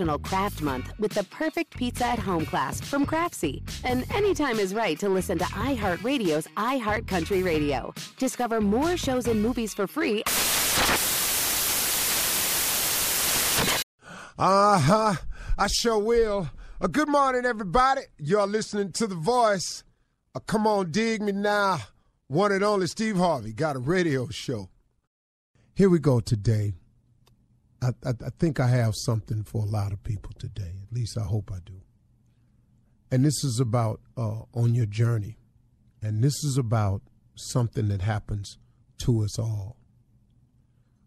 National Craft Month with the perfect pizza at home class from Craftsy. And anytime is right to listen to iHeartRadio's iHeartCountry Radio. Discover more shows and movies for free. Uh huh. I sure will. Uh, good morning, everybody. You're listening to The Voice. Uh, come on, dig me now. One and only Steve Harvey got a radio show. Here we go today. I, I, think I have something for a lot of people today. At least I hope I do. And this is about uh, on your journey. And this is about something that happens to us all.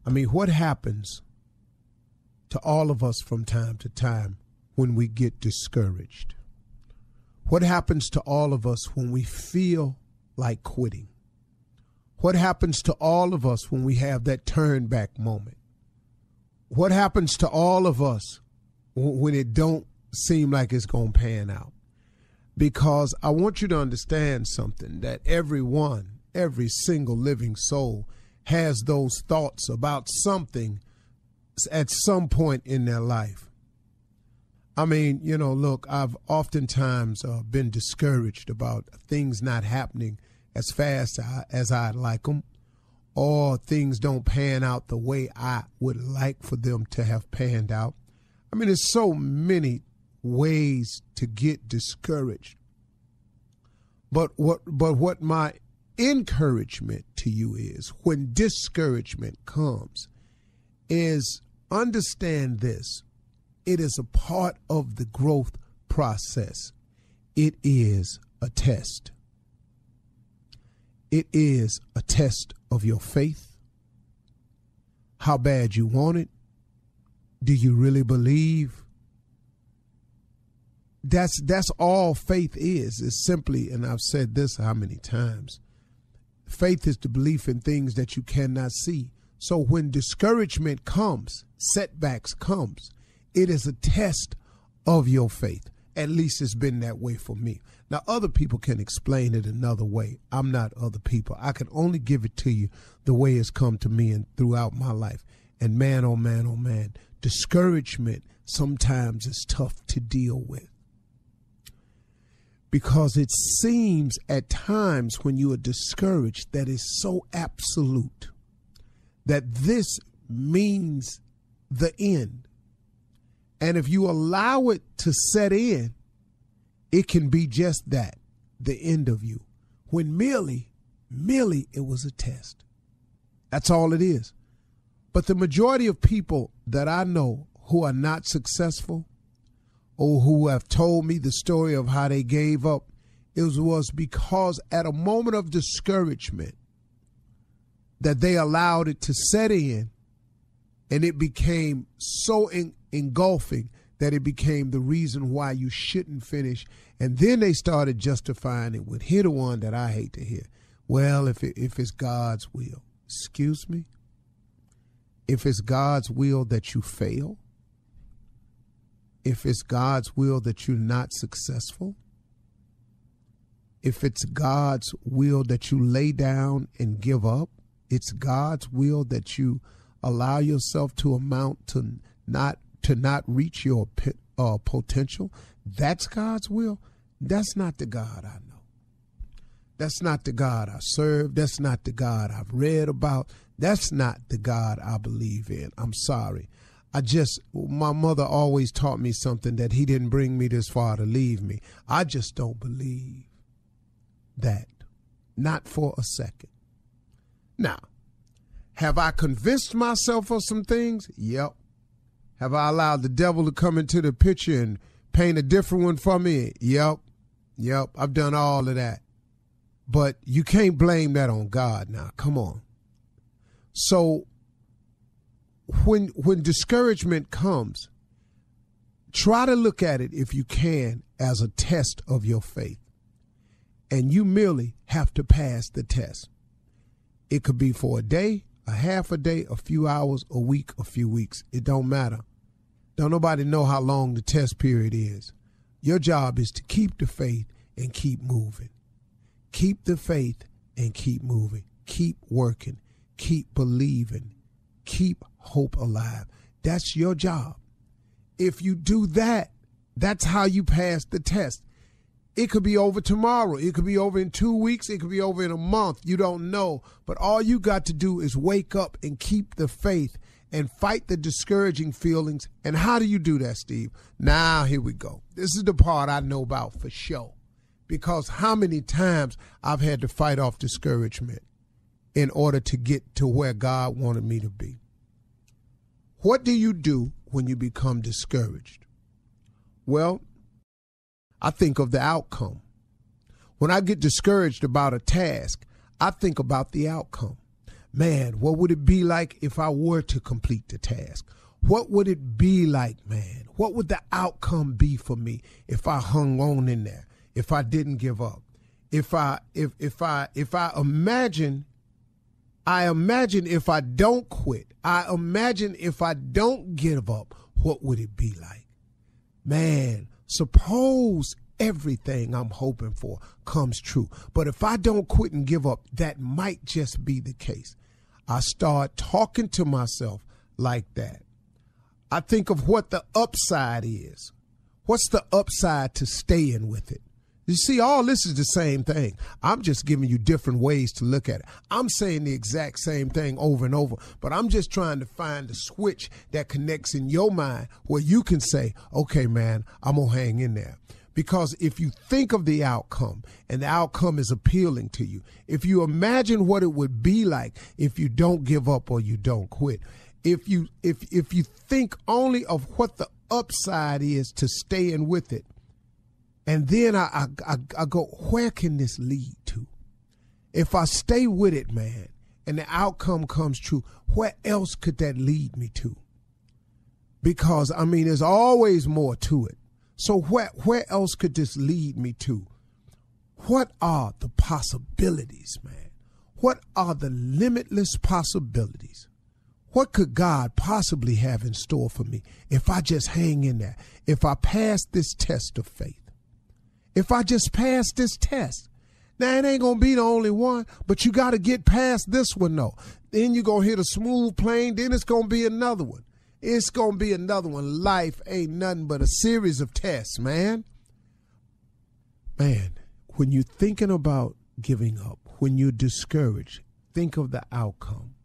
I mean, what happens to all of us from time to time when we get discouraged? What happens to all of us when we feel like quitting? What happens to all of us when we have that turn back moment? What happens to all of us when it don't seem like it's going to pan out? Because I want you to understand something that everyone, every single living soul has those thoughts about something at some point in their life. I mean, you know, look, I've oftentimes uh, been discouraged about things not happening as fast as I'd like them, or things don't pan out the way I would like for them to have panned out. I mean, there's so many ways to get discouraged. But what but what my encouragement to you is when discouragement comes is understand this. It is a part of the growth process. It is a test. It is a test of your faith. How bad you want it. Do you really believe? That's that's all faith is. Is simply, and I've said this how many times. Faith is the belief in things that you cannot see. So when discouragement comes, setbacks comes, it is a test of your faith. At least it's been that way for me. Now, other people can explain it another way. I'm not other people. I can only give it to you the way it's come to me and throughout my life. And man, oh man, oh man, discouragement sometimes is tough to deal with. Because it seems at times when you are discouraged that it's so absolute that this means the end. And if you allow it to set in, it can be just that the end of you. When merely, merely it was a test. That's all it is. But the majority of people that I know who are not successful or who have told me the story of how they gave up, it was because at a moment of discouragement that they allowed it to set in and it became so en- engulfing that it became the reason why you shouldn't finish. And then they started justifying it with here the one that I hate to hear. Well, if it, if it's God's will, excuse me. If it's God's will that you fail, if it's God's will that you're not successful, if it's God's will that you lay down and give up, it's God's will that you allow yourself to amount to not to not reach your uh, potential. That's God's will. That's not the God I know. That's not the God I serve. That's not the God I've read about. That's not the God I believe in. I'm sorry. I just, my mother always taught me something that he didn't bring me this far to leave me. I just don't believe that. Not for a second. Now, have I convinced myself of some things? Yep. Have I allowed the devil to come into the picture and paint a different one for me? Yep. Yep. I've done all of that. But you can't blame that on God now. Come on. So when when discouragement comes, try to look at it if you can as a test of your faith. And you merely have to pass the test. It could be for a day, a half a day, a few hours, a week, a few weeks. It don't matter. Don't nobody know how long the test period is. Your job is to keep the faith and keep moving. Keep the faith and keep moving. Keep working. Keep believing. Keep hope alive. That's your job. If you do that, that's how you pass the test. It could be over tomorrow. It could be over in two weeks. It could be over in a month. You don't know. But all you got to do is wake up and keep the faith and fight the discouraging feelings. And how do you do that, Steve? Now, here we go. This is the part I know about for sure. Because how many times I've had to fight off discouragement in order to get to where God wanted me to be. What do you do when you become discouraged? Well, I think of the outcome. When I get discouraged about a task, I think about the outcome. Man, what would it be like if I were to complete the task? What would it be like, man? What would the outcome be for me if I hung on in there? If I didn't give up? If I if if I if I imagine I imagine if I don't quit, I imagine if I don't give up, what would it be like? Man, suppose everything I'm hoping for comes true. But if I don't quit and give up, that might just be the case. I start talking to myself like that. I think of what the upside is. What's the upside to staying with it? You see, all this is the same thing. I'm just giving you different ways to look at it. I'm saying the exact same thing over and over, but I'm just trying to find the switch that connects in your mind where you can say, okay, man, I'm going to hang in there. Because if you think of the outcome and the outcome is appealing to you, if you imagine what it would be like if you don't give up or you don't quit, if you if if you think only of what the upside is to staying with it, and then I, I, I, go, where can this lead to? If I stay with it, man, and the outcome comes true, where else could that lead me to? Because, I mean, there's always more to it. So where, where else could this lead me to? What are the possibilities, man? What are the limitless possibilities? What could God possibly have in store for me if I just hang in there? If I pass this test of faith? if I just pass this test. Now it ain't gonna be the only one, but you gotta get past this one though. Then you're gonna hit a smooth plane, then it's gonna be another one. It's gonna be another one. Life ain't nothing but a series of tests, man. Man, when you're thinking about giving up, when you're discouraged, think of the outcome.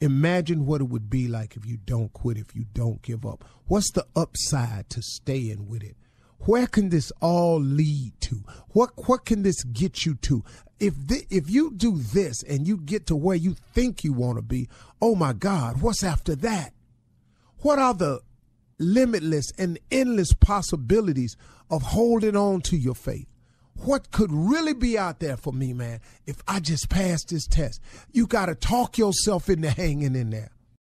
Imagine what it would be like if you don't quit, if you don't give up. What's the upside to staying with it? where can this all lead to? What what can this get you to? If if you do this and you get to where you think you want to be, oh my God, what's after that? What are the limitless and endless possibilities of holding on to your faith? What could really be out there for me, man, if I just pass this test? You got to talk yourself into hanging in there.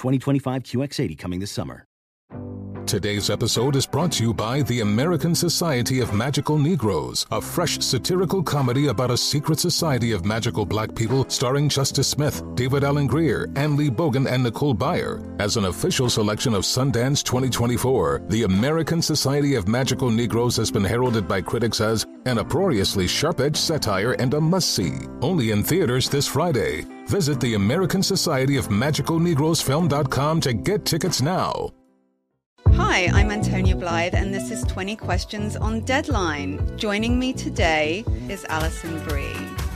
2025 QX80 coming this summer. Today's episode is brought to you by the American Society of Magical Negroes, a fresh satirical comedy about a secret society of magical black people starring Justice Smith, David Alan Grier, Anne Lee Bogan, and Nicole Byer. As an official selection of Sundance 2024, the American Society of Magical Negroes has been heralded by critics as an uproariously sharp-edged satire and a must-see. Only in theaters this Friday. Visit the American Society of Magical Negroes Film.com to get tickets now. Hi, I'm Antonia Blyth, and this is 20 Questions on Deadline. Joining me today is Alison Brie.